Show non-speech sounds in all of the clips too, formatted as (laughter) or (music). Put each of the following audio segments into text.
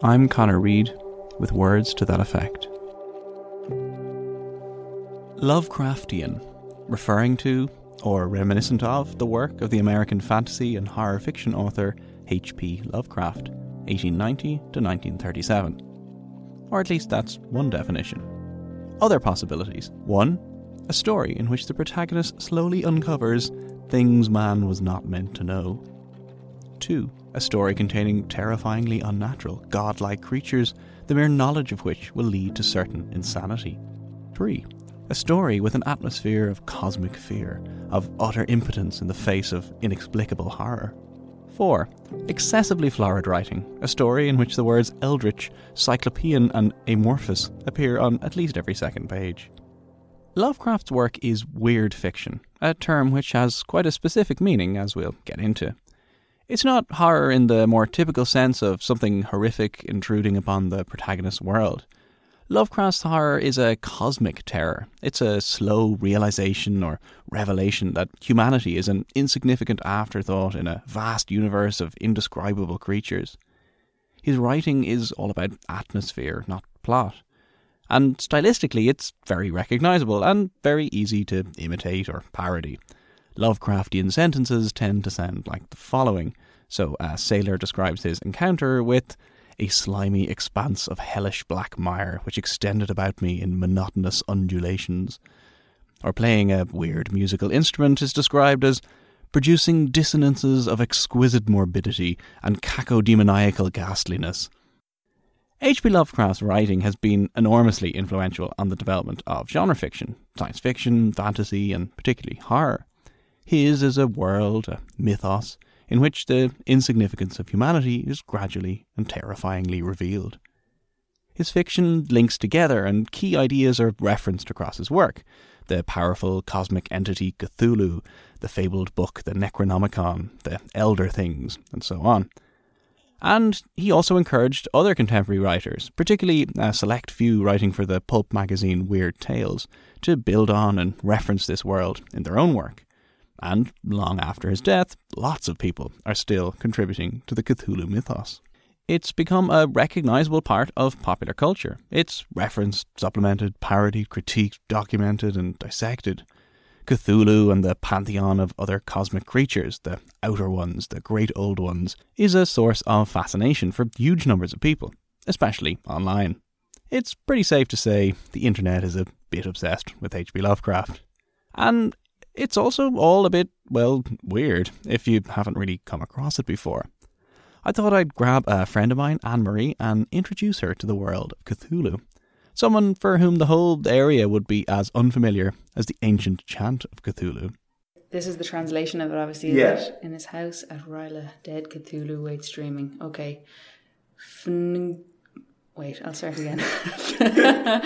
I'm Conor Reid with words to that effect. Lovecraftian, referring to or reminiscent of the work of the American fantasy and horror fiction author H.P. Lovecraft, 1890 to 1937. Or at least that's one definition. Other possibilities. One, a story in which the protagonist slowly uncovers things man was not meant to know. Two, a story containing terrifyingly unnatural, godlike creatures, the mere knowledge of which will lead to certain insanity. Three, a story with an atmosphere of cosmic fear, of utter impotence in the face of inexplicable horror. 4. Excessively florid writing, a story in which the words eldritch, cyclopean, and amorphous appear on at least every second page. Lovecraft's work is weird fiction, a term which has quite a specific meaning, as we'll get into. It's not horror in the more typical sense of something horrific intruding upon the protagonist's world. Lovecraft's horror is a cosmic terror. It's a slow realization or revelation that humanity is an insignificant afterthought in a vast universe of indescribable creatures. His writing is all about atmosphere, not plot. And stylistically, it's very recognizable and very easy to imitate or parody. Lovecraftian sentences tend to sound like the following. So, a sailor describes his encounter with a slimy expanse of hellish black mire which extended about me in monotonous undulations. Or playing a weird musical instrument is described as producing dissonances of exquisite morbidity and cacodemoniacal ghastliness. H.P. Lovecraft's writing has been enormously influential on the development of genre fiction, science fiction, fantasy, and particularly horror. His is a world, a mythos, in which the insignificance of humanity is gradually and terrifyingly revealed. His fiction links together, and key ideas are referenced across his work the powerful cosmic entity Cthulhu, the fabled book the Necronomicon, the Elder Things, and so on. And he also encouraged other contemporary writers, particularly a select few writing for the pulp magazine Weird Tales, to build on and reference this world in their own work. And long after his death, lots of people are still contributing to the Cthulhu mythos. It's become a recognizable part of popular culture. It's referenced, supplemented, parodied, critiqued, documented, and dissected. Cthulhu and the pantheon of other cosmic creatures, the outer ones, the great old ones, is a source of fascination for huge numbers of people, especially online. It's pretty safe to say the internet is a bit obsessed with H.P. Lovecraft. And it's also all a bit, well, weird if you haven't really come across it before. I thought I'd grab a friend of mine, Anne Marie, and introduce her to the world of Cthulhu. Someone for whom the whole area would be as unfamiliar as the ancient chant of Cthulhu. This is the translation of it, obviously. Yes. In his house at R'lyeh, dead Cthulhu waits streaming. Okay. Fn- Wait, I'll start again. (laughs)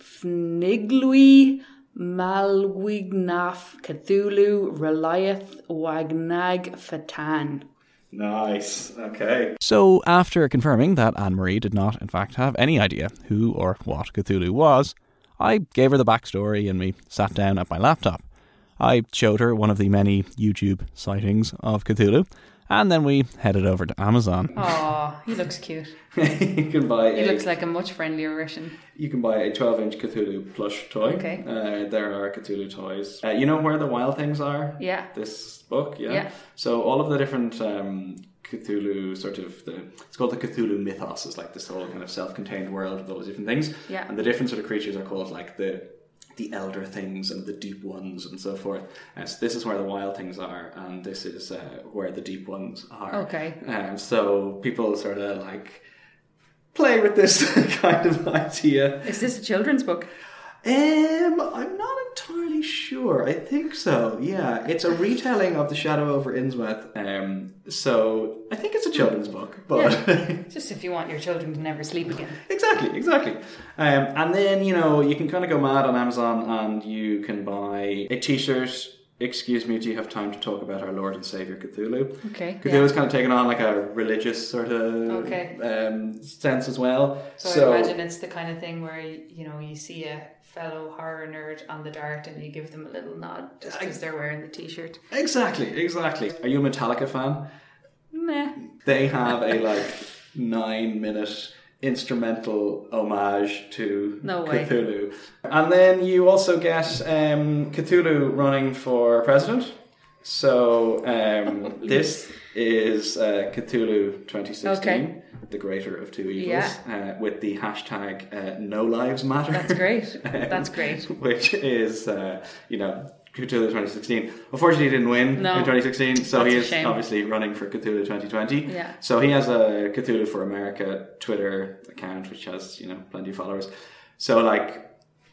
Fniglui Malwignaf Cthulhu Reliath Wagnag Fatan. Nice. Okay. So, after confirming that Anne Marie did not, in fact, have any idea who or what Cthulhu was, I gave her the backstory and we sat down at my laptop. I showed her one of the many YouTube sightings of Cthulhu, and then we headed over to Amazon. Aw, he looks cute. (laughs) you can buy. He a, looks like a much friendlier version. You can buy a 12-inch Cthulhu plush toy. Okay. Uh, there are Cthulhu toys. Uh, you know where the wild things are? Yeah. This book, yeah. Yeah. So all of the different um, Cthulhu sort of the it's called the Cthulhu mythos. It's like this whole kind of self-contained world of all these different things. Yeah. And the different sort of creatures are called like the the elder things and the deep ones and so forth. Uh, so this is where the wild things are, and this is uh, where the deep ones are. Okay. Um, so people sort of like play with this (laughs) kind of idea. Is this a children's book? Um, I'm not entirely sure. I think so. Yeah, it's a retelling of The Shadow over Innsmouth. Um, so I think it's a children's book, but (laughs) Just if you want your children to never sleep again. exactly, exactly. Um, and then you know you can kind of go mad on Amazon and you can buy a T-shirt. Excuse me, do you have time to talk about our Lord and Savior Cthulhu? Okay. Cthulhu's kind of taken on like a religious sort of Okay. um, sense as well. So, I imagine it's the kind of thing where you know you see a fellow horror nerd on the dart and you give them a little nod just because they're wearing the t-shirt. Exactly, exactly. Are you a Metallica fan? Meh. They have a (laughs) like nine minute instrumental homage to No. Cthulhu. And then you also get um, Cthulhu running for president. So um, (laughs) this is uh, Cthulhu 2016, Okay. The greater of two evils, uh, with the hashtag uh, No Lives Matter. That's great. (laughs) That's great. which is, uh, you know, Cthulhu 2016. Unfortunately, he didn't win No. in 2016, so That's he is shame. obviously running for Cthulhu 2020. Yeah. So he has a Cthulhu for America Twitter account, which has, you know, plenty of followers. So, like,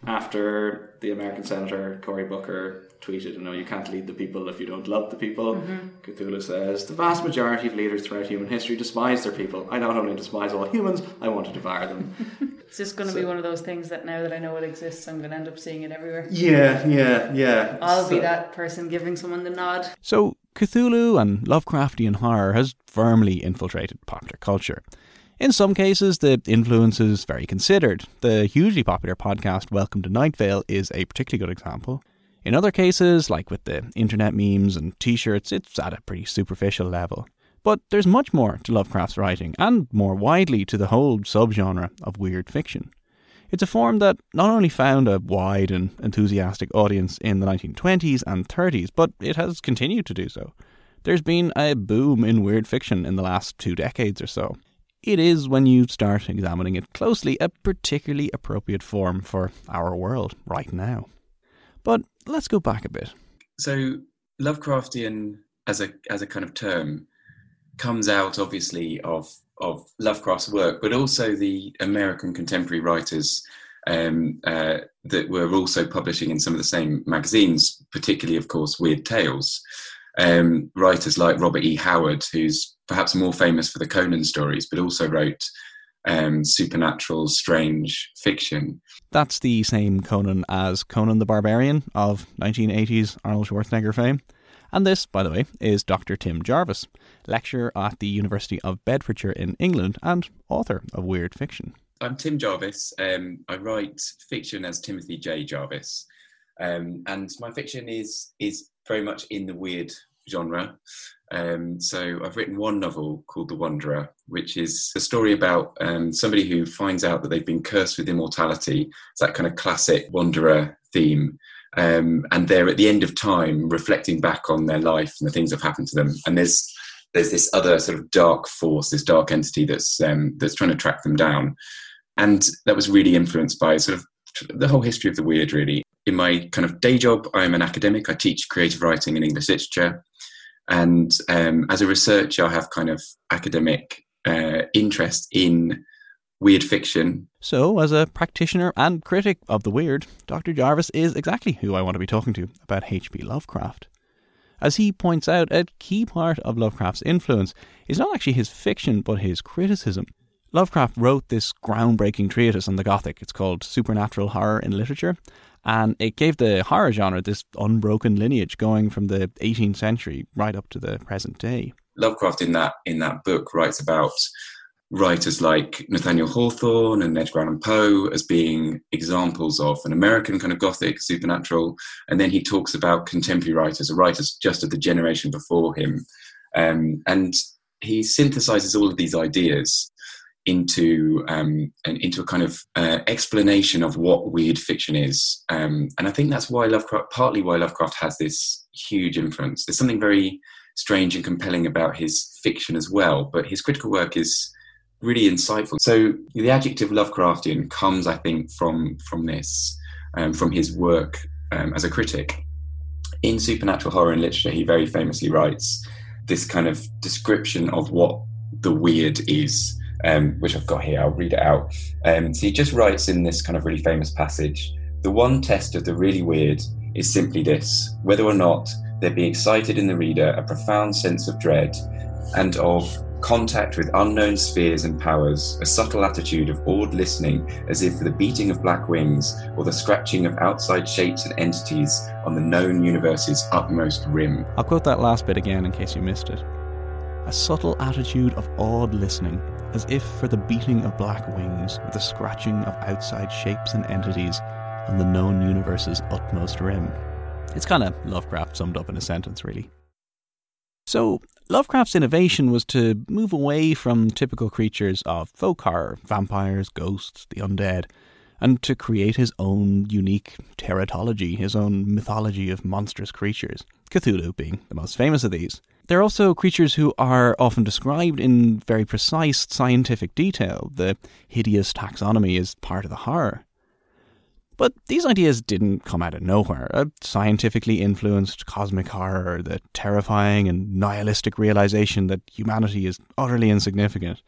after the American Senator Cory Booker tweeted, you know, you can't lead the people if you don't love the people, Mm-hmm. Cthulhu says, the vast majority of leaders throughout human history despise their people. I not only despise all humans, I want to devour them. (laughs) It's just going to be one of those things that now that I know it exists, I'm going to end up seeing it everywhere. yeah, yeah, yeah. I'll be that person giving someone the nod. So, Cthulhu and Lovecraftian horror has firmly infiltrated popular culture. In some cases, the influence is very considered. The hugely popular podcast Welcome to Night Vale is a particularly good example. In other cases, like with the internet memes and t shirts, it's at a pretty superficial level. But there's much more to Lovecraft's writing, and more widely to the whole subgenre of weird fiction. It's a form that not only found a wide and enthusiastic audience in the 1920s and 30s, but it has continued to do so. There's been a boom in weird fiction in the last two decades or so. It is, when you start examining it closely, a particularly appropriate form for our world right now. But let's go back a bit. so Lovecraftian as a as a kind of term comes out obviously of of Lovecraft's work, but also the American contemporary writers um, uh, that were also publishing in some of the same magazines, particularly, of course, Weird Tales. Um, writers like Robert E. Howard, who's perhaps more famous for the Conan stories, but also wrote um, supernatural, strange fiction. That's the same Conan as Conan the Barbarian of 1980s Arnold Schwarzenegger fame. And this, by the way, is Dr. Tim Jarvis, lecturer at the University of Bedfordshire in England and author of weird fiction. I'm Tim Jarvis. Um, I write fiction as Timothy J. Jarvis, um, and my fiction is is very much in the weird genre. Um, so I've written one novel called The Wanderer, which is a story about um, somebody who finds out that they've been cursed with immortality. It's that kind of classic wanderer theme. Um, and they're at the end of time reflecting back on their life and the things that have happened to them. And there's there's this other sort of dark force, this dark entity that's um, that's trying to track them down. And that was really influenced by sort of the whole history of the weird, really. In my kind of day job, I'm an academic. I teach creative writing and English literature. And um, as a researcher, I have kind of academic uh, interest in weird fiction. So, as a practitioner and critic of the weird, Dr. Jarvis is exactly who I want to be talking to about H.P. Lovecraft. As he points out, a key part of Lovecraft's influence is not actually his fiction, but his criticism. Lovecraft wrote this groundbreaking treatise on the Gothic. It's called Supernatural Horror in Literature, and it gave the horror genre this unbroken lineage going from the 18th century right up to the present day. Lovecraft in that in that book writes about writers like Nathaniel Hawthorne and Edgar Allan Poe as being examples of an American kind of Gothic supernatural, and then he talks about contemporary writers, or writers just of the generation before him, um, and he synthesizes all of these ideas into um, into a kind of uh, explanation of what weird fiction is, um, and I think that's why Lovecraft, partly why Lovecraft has this huge influence. There's something very strange and compelling about his fiction as well, but his critical work is really insightful. So the adjective Lovecraftian comes, I think, from from this, um, from his work um, as a critic. In supernatural horror and literature, he very famously writes this kind of description of what the weird is, um, which I've got here. I'll read it out. Um, so he just writes in this kind of really famous passage. The one test of the really weird is simply this whether or not there be excited in the reader a profound sense of dread and of contact with unknown spheres and powers, a subtle attitude of awed listening as if the beating of black wings or the scratching of outside shapes and entities on the known universe's utmost rim. I'll quote that last bit again in case you missed it. A subtle attitude of awed listening, as if for the beating of black wings or the scratching of outside shapes and entities on the known universe's utmost rim. It's kind of Lovecraft summed up in a sentence, really. So, Lovecraft's innovation was to move away from typical creatures of folk horror, vampires, ghosts, the undead, and to create his own unique teratology, his own mythology of monstrous creatures, Cthulhu being the most famous of these. They're also creatures who are often described in very precise scientific detail. The hideous taxonomy is part of the horror. But these ideas didn't come out of nowhere. A scientifically influenced cosmic horror, the terrifying and nihilistic realization that humanity is utterly insignificant.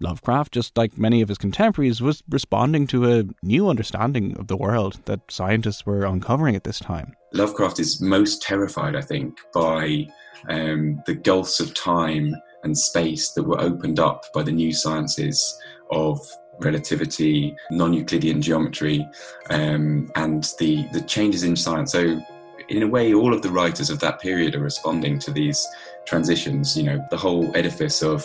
Lovecraft, just like many of his contemporaries, was responding to a new understanding of the world that scientists were uncovering at this time. Lovecraft is most terrified, I think, by um, the gulfs of time and space that were opened up by the new sciences of relativity, non-Euclidean geometry, um, and the the changes in science. So, in a way, all of the writers of that period are responding to these transitions. You know, the whole edifice of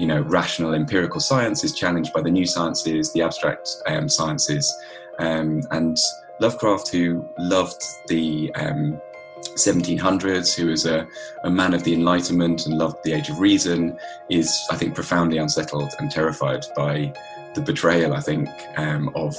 you know rational empirical science is challenged by the new sciences, the abstract um, sciences, um, and Lovecraft, who loved the 1700s, um, who was a, a, man of the Enlightenment and loved the Age of Reason, is, I think, profoundly unsettled and terrified by the betrayal, I think, um, of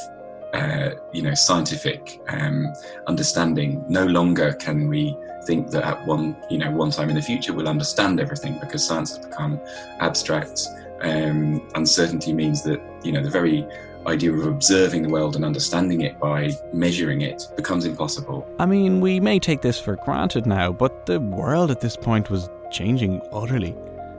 uh, you know scientific um, understanding. No longer can we think that at one you know one time in the future we'll understand everything because science has become abstract. Um, uncertainty means that you know the very idea of observing the world and understanding it by measuring it becomes impossible. I mean, we may take this for granted now, but the world at this point was changing utterly.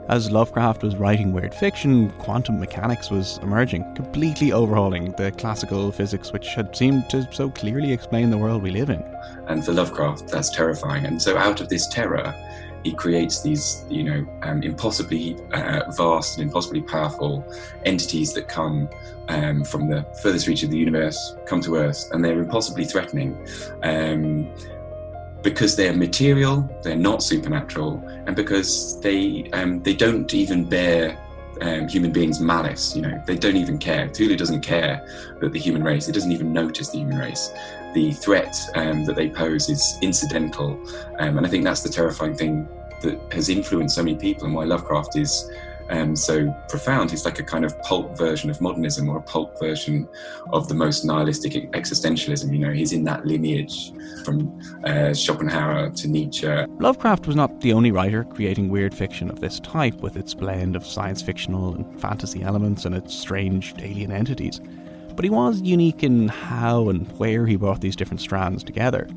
As Lovecraft was writing weird fiction, quantum mechanics was emerging, completely overhauling the classical physics which had seemed to so clearly explain the world we live in. And for Lovecraft, that's terrifying. And so, out of this terror, he creates these, you know, um, impossibly uh, vast and impossibly powerful entities that come um, from the furthest reach of the universe, come to Earth, and they're impossibly threatening. Um, because they're material, they're not supernatural, and because they um, they don't even bear um, human beings malice. You know, they don't even care. Cthulhu doesn't care that the human race. It doesn't even notice the human race. The threat um, that they pose is incidental, um, and I think that's the terrifying thing that has influenced so many people, and why Lovecraft is um, so profound. He's like a kind of pulp version of modernism or a pulp version of the most nihilistic existentialism. You know, he's in that lineage from uh, Schopenhauer to Nietzsche. Lovecraft was not the only writer creating weird fiction of this type with its blend of science fictional and fantasy elements and its strange alien entities. But he was unique in how and where he brought these different strands together.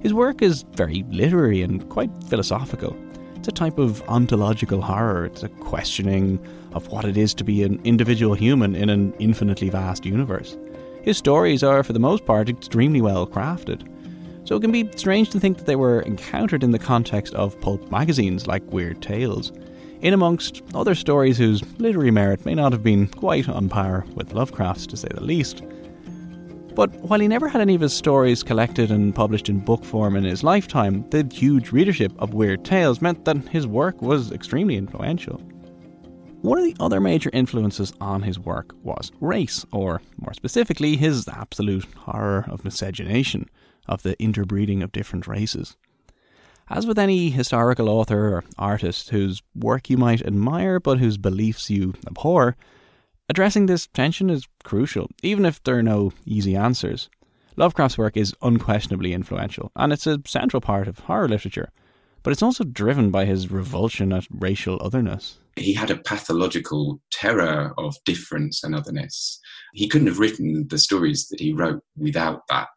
His work is very literary and quite philosophical. It's a type of ontological horror. It's a questioning of what it is to be an individual human in an infinitely vast universe. His stories are, for the most part, extremely well crafted. So it can be strange to think that they were encountered in the context of pulp magazines like Weird Tales, in amongst other stories whose literary merit may not have been quite on par with Lovecraft's, to say the least. But while he never had any of his stories collected and published in book form in his lifetime, the huge readership of Weird Tales meant that his work was extremely influential. One of the other major influences on his work was race, or more specifically, his absolute horror of miscegenation, of the interbreeding of different races. As with any historical author or artist whose work you might admire but whose beliefs you abhor, Addressing this tension is crucial, even if there are no easy answers. Lovecraft's work is unquestionably influential, and it's a central part of horror literature, but it's also driven by his revulsion at racial otherness. He had a pathological terror of difference and otherness. He couldn't have written the stories that he wrote without that.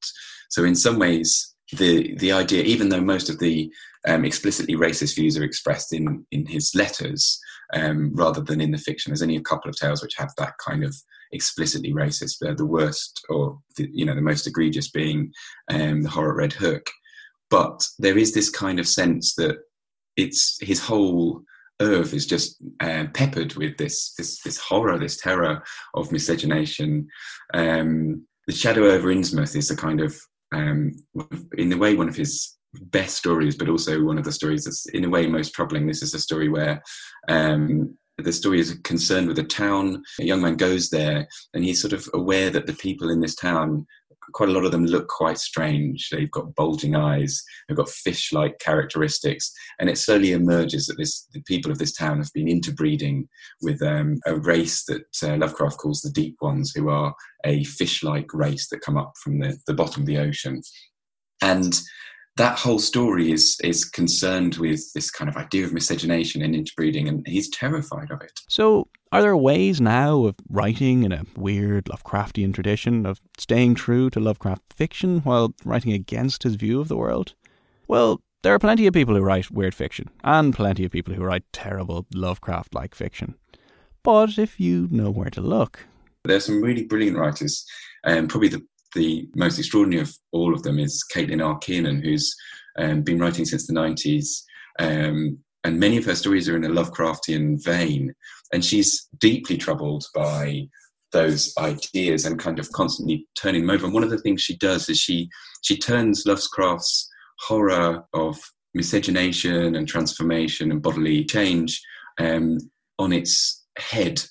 So, in some ways, the the idea, even though most of the um, explicitly racist views are expressed in in his letters um, rather than in the fiction. There's only a couple of tales which have that kind of explicitly racist. The worst, or the, you know, the most egregious being um, the horror Red Hook. But there is this kind of sense that it's his whole oeuvre is just uh, peppered with this this this horror, this terror of miscegenation. Um, the Shadow over Innsmouth is a kind of um, in a way one of his best stories, but also one of the stories that's in a way most troubling. This is a story where um, the story is concerned with a town. A young man goes there, and he's sort of aware that the people in this town, quite a lot of them look quite strange. They've got bulging eyes, they've got fish-like characteristics, and it slowly emerges that this the people of this town have been interbreeding with um, a race that uh, Lovecraft calls the Deep Ones, who are a fish-like race that come up from the, the bottom of the ocean. And that whole story is is concerned with this kind of idea of miscegenation and interbreeding, and he's terrified of it. So, are there ways now of writing in a weird Lovecraftian tradition of staying true to Lovecraft fiction while writing against his view of the world? Well, there are plenty of people who write weird fiction, and plenty of people who write terrible Lovecraft like fiction. But if you know where to look, there's some really brilliant writers, and um, probably the the most extraordinary of all of them is Caitlin R. Kiernan, who's um, been writing since the 90s. Um, and many of her stories are in a Lovecraftian vein. And she's deeply troubled by those ideas and kind of constantly turning them over. And one of the things she does is she she turns Lovecraft's horror of miscegenation and transformation and bodily change um, on its head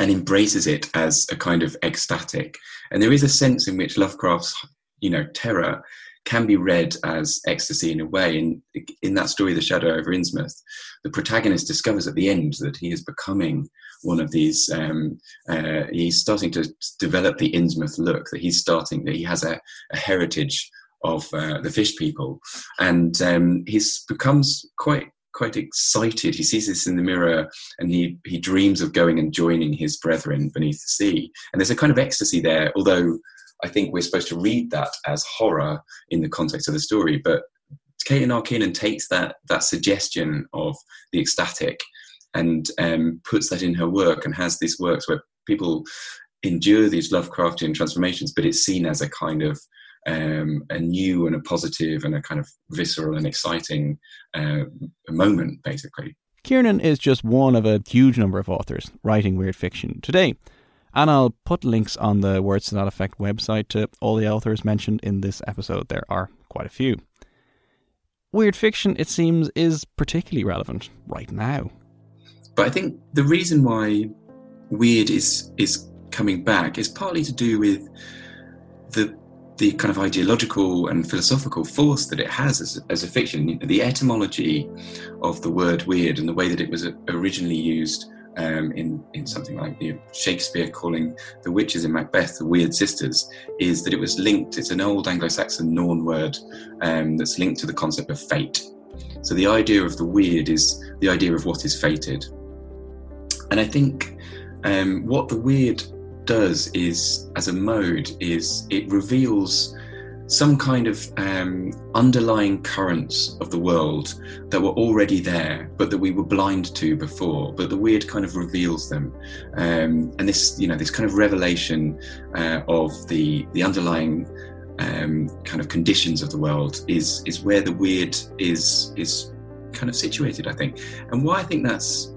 and embraces it as a kind of ecstatic. And there is a sense in which Lovecraft's, you know, terror can be read as ecstasy in a way. In in that story, The Shadow over Innsmouth, the protagonist discovers at the end that he is becoming one of these. Um, uh, he's starting to develop the Innsmouth look. That he's starting. That he has a, a heritage of uh, the fish people, and um, he becomes quite quite excited. He sees this in the mirror and he, he dreams of going and joining his brethren beneath the sea. And there's a kind of ecstasy there, although I think we're supposed to read that as horror in the context of the story. But R. Kiernan takes that, that suggestion of the ecstatic and um, puts that in her work and has these works where people endure these Lovecraftian transformations, but it's seen as a kind of um, a new and a positive and a kind of visceral and exciting uh, moment, basically. Kiernan is just one of a huge number of authors writing weird fiction today. And I'll put links on the Words to That Effect website to all the authors mentioned in this episode. There are quite a few. Weird fiction, it seems, is particularly relevant right now. But I think the reason why weird is is coming back is partly to do with the the kind of ideological and philosophical force that it has as, as a fiction. The etymology of the word weird and the way that it was originally used um, in, in something like you know, Shakespeare calling the witches in Macbeth the weird sisters is that it was linked, it's an old Anglo Saxon Norn word um, that's linked to the concept of fate. So the idea of the weird is the idea of what is fated. And I think um, what the weird does is, as a mode, is it reveals some kind of um, underlying currents of the world that were already there, but that we were blind to before. But the weird kind of reveals them, um, and this, you know, this kind of revelation uh, of the the underlying um, kind of conditions of the world is is where the weird is is kind of situated, I think. And why I think that's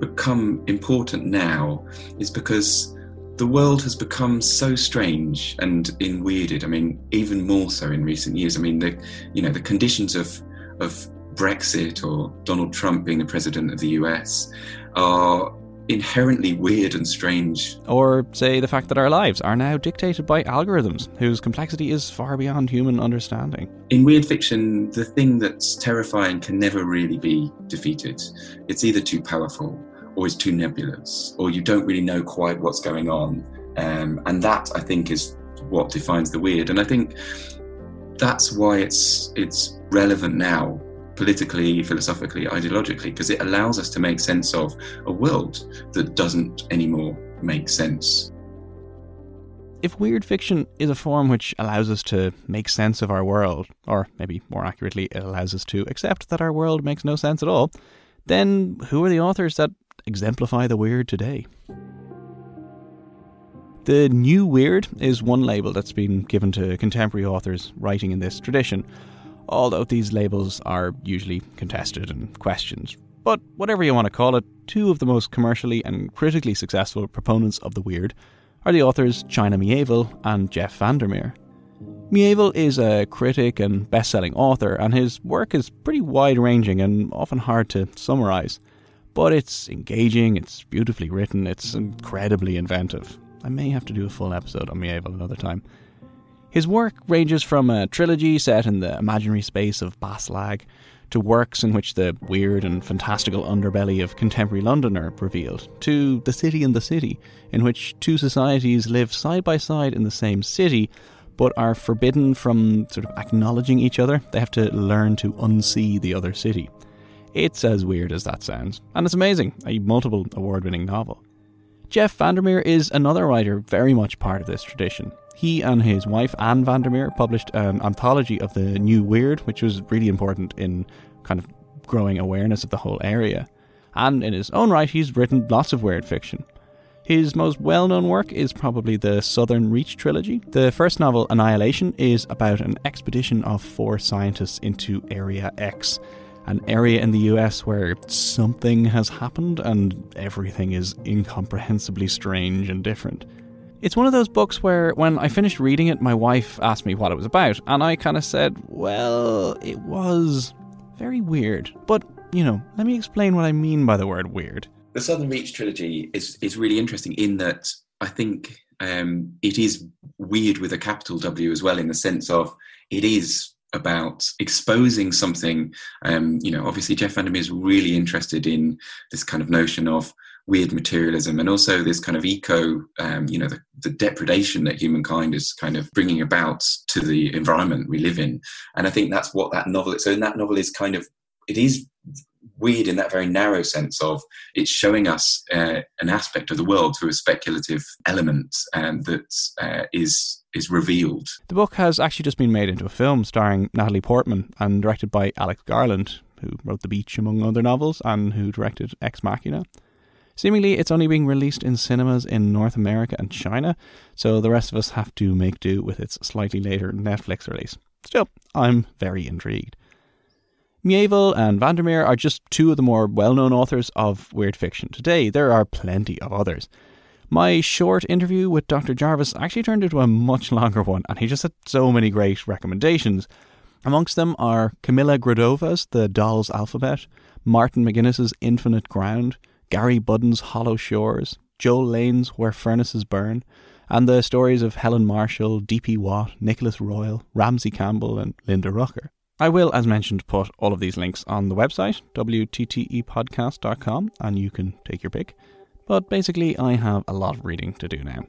become important now is because the world has become so strange and in weirded. I mean, even more so in recent years. I mean, the you know the conditions of of Brexit or Donald Trump being the president of the US are inherently weird and strange. Or say the fact that our lives are now dictated by algorithms whose complexity is far beyond human understanding. In weird fiction, the thing that's terrifying can never really be defeated. It's either too powerful or too nebulous, or you don't really know quite what's going on. Um, and that, I think, is what defines the weird. And I think that's why it's it's relevant now, politically, philosophically, ideologically, because it allows us to make sense of a world that doesn't anymore make sense. if weird fiction is a form which allows us to make sense of our world, or maybe more accurately, it allows us to accept that our world makes no sense at all, then who are the authors that exemplify the weird today? The new weird is one label that's been given to contemporary authors writing in this tradition, although these labels are usually contested and questioned. But whatever you want to call it, two of the most commercially and critically successful proponents of the weird are the authors China Miéville and Jeff Vandermeer. Miéville is a critic and best selling author, and his work is pretty wide ranging and often hard to summarise. But it's engaging, it's beautifully written, it's incredibly inventive. I may have to do a full episode on Miéville another time. His work ranges from a trilogy set in the imaginary space of Bas-Lag to works in which the weird and fantastical underbelly of contemporary London are revealed, to The City and the City, in which two societies live side by side in the same city but are forbidden from sort of acknowledging each other. They have to learn to unsee the other city. It's as weird as that sounds, and it's amazing, a multiple award winning novel. Jeff Vandermeer is another writer very much part of this tradition. He and his wife, Anne Vandermeer, published an anthology of the new weird, which was really important in kind of growing awareness of the whole area. And in his own right, he's written lots of weird fiction. His most well known work is probably the Southern Reach trilogy. The first novel, Annihilation, is about an expedition of four scientists into Area X, an area in the US where something has happened and everything is incomprehensibly strange and different. It's one of those books where, when I finished reading it, my wife asked me what it was about, and I kind of said, well, it was very weird. But, you know, let me explain what I mean by the word weird. The Southern Reach trilogy is, is really interesting in that I think um, it is weird with a capital W as well, in the sense of it is about exposing something. Um, you know, obviously, Jeff Vandermeer is really interested in this kind of notion of weird materialism and also this kind of eco, um, you know, the, the, depredation that humankind is kind of bringing about to the environment we live in. And I think that's what that novel. So in that novel is kind of it is weird in that very narrow sense of it's showing us uh, an aspect of the world through a speculative element um, that uh, is is revealed. The book has actually just been made into a film starring Natalie Portman and directed by Alex Garland, who wrote The Beach among other novels and who directed Ex Machina. Seemingly, it's only being released in cinemas in North America and China, so the rest of us have to make do with its slightly later Netflix release. Still, I'm very intrigued. Miéville and Vandermeer are just two of the more well known authors of weird fiction today. There are plenty of others. My short interview with Dr. Jarvis actually turned into a much longer one, and he just had so many great recommendations. Amongst them are Camilla Grudova's The Doll's Alphabet, Martin MacInnes's Infinite Ground, Gary Budden's Hollow Shores, Joel Lane's Where Furnaces Burn, and the stories of Helen Marshall, D.P. Watt, Nicholas Royle, Ramsey Campbell, and Lynda Rucker. I will, as mentioned, put all of these links on the website, wttepodcast.com, and you can take your pick. But basically, I have a lot of reading to do now.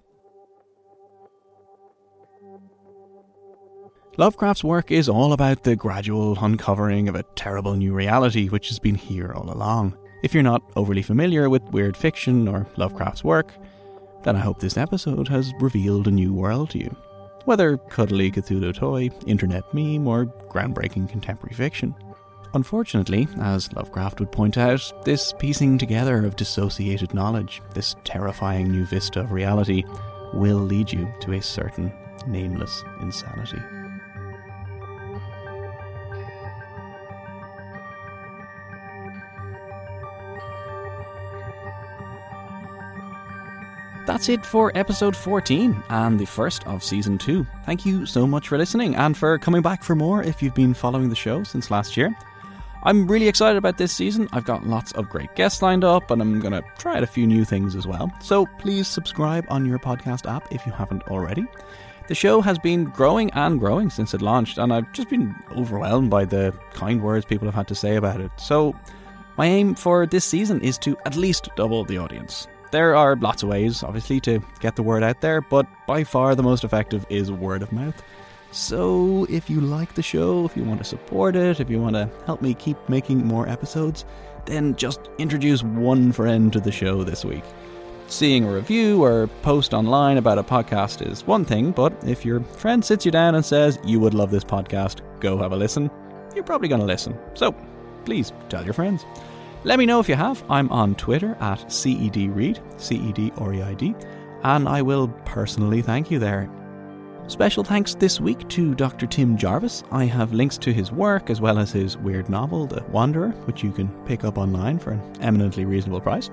Lovecraft's work is all about the gradual uncovering of a terrible new reality which has been here all along. If you're not overly familiar with weird fiction or Lovecraft's work, then I hope this episode has revealed a new world to you. Whether cuddly Cthulhu toy, internet meme, or groundbreaking contemporary fiction. Unfortunately, as Lovecraft would point out, this piecing together of dissociated knowledge, this terrifying new vista of reality, will lead you to a certain nameless insanity. That's it for episode 14 and the first of season 2. Thank you so much for listening and for coming back for more if you've been following the show since last year. I'm really excited about this season. I've got lots of great guests lined up and I'm going to try out a few new things as well. So please subscribe on your podcast app if you haven't already. The show has been growing and growing since it launched, and I've just been overwhelmed by the kind words people have had to say about it. So, my aim for this season is to at least double the audience. There are lots of ways, obviously, to get the word out there, but by far the most effective is word of mouth. So, if you like the show, if you want to support it, if you want to help me keep making more episodes, then just introduce one friend to the show this week. Seeing a review or post online about a podcast is one thing, but if your friend sits you down and says, You would love this podcast, go have a listen, you're probably going to listen. So please tell your friends. Let me know if you have. I'm on Twitter at CEDReid, C E D R E I D, and I will personally thank you there. Special thanks this week to Dr. Tim Jarvis. I have links to his work as well as his weird novel, The Wanderer, which you can pick up online for an eminently reasonable price.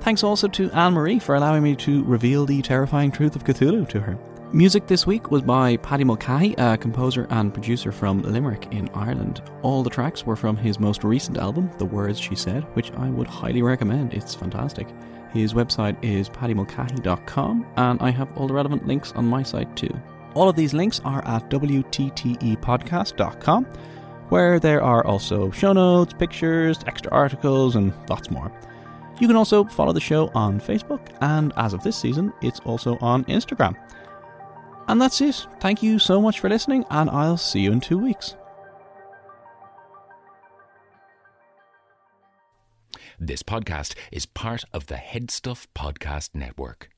Thanks also to Anne Marie for allowing me to reveal the terrifying truth of Cthulhu to her. Music this week was by Paddy Mulcahy, a composer and producer from Limerick in Ireland. All the tracks were from his most recent album, The Words She Said, which I would highly recommend. It's fantastic. His website is paddymulcahy.com, and I have all the relevant links on my site too. All of these links are at WTTEpodcast.com, where there are also show notes, pictures, extra articles, and lots more. You can also follow the show on Facebook, and as of this season, it's also on Instagram. And that's it. Thank you so much for listening, and I'll see you in two weeks. This podcast is part of the Headstuff Podcast Network.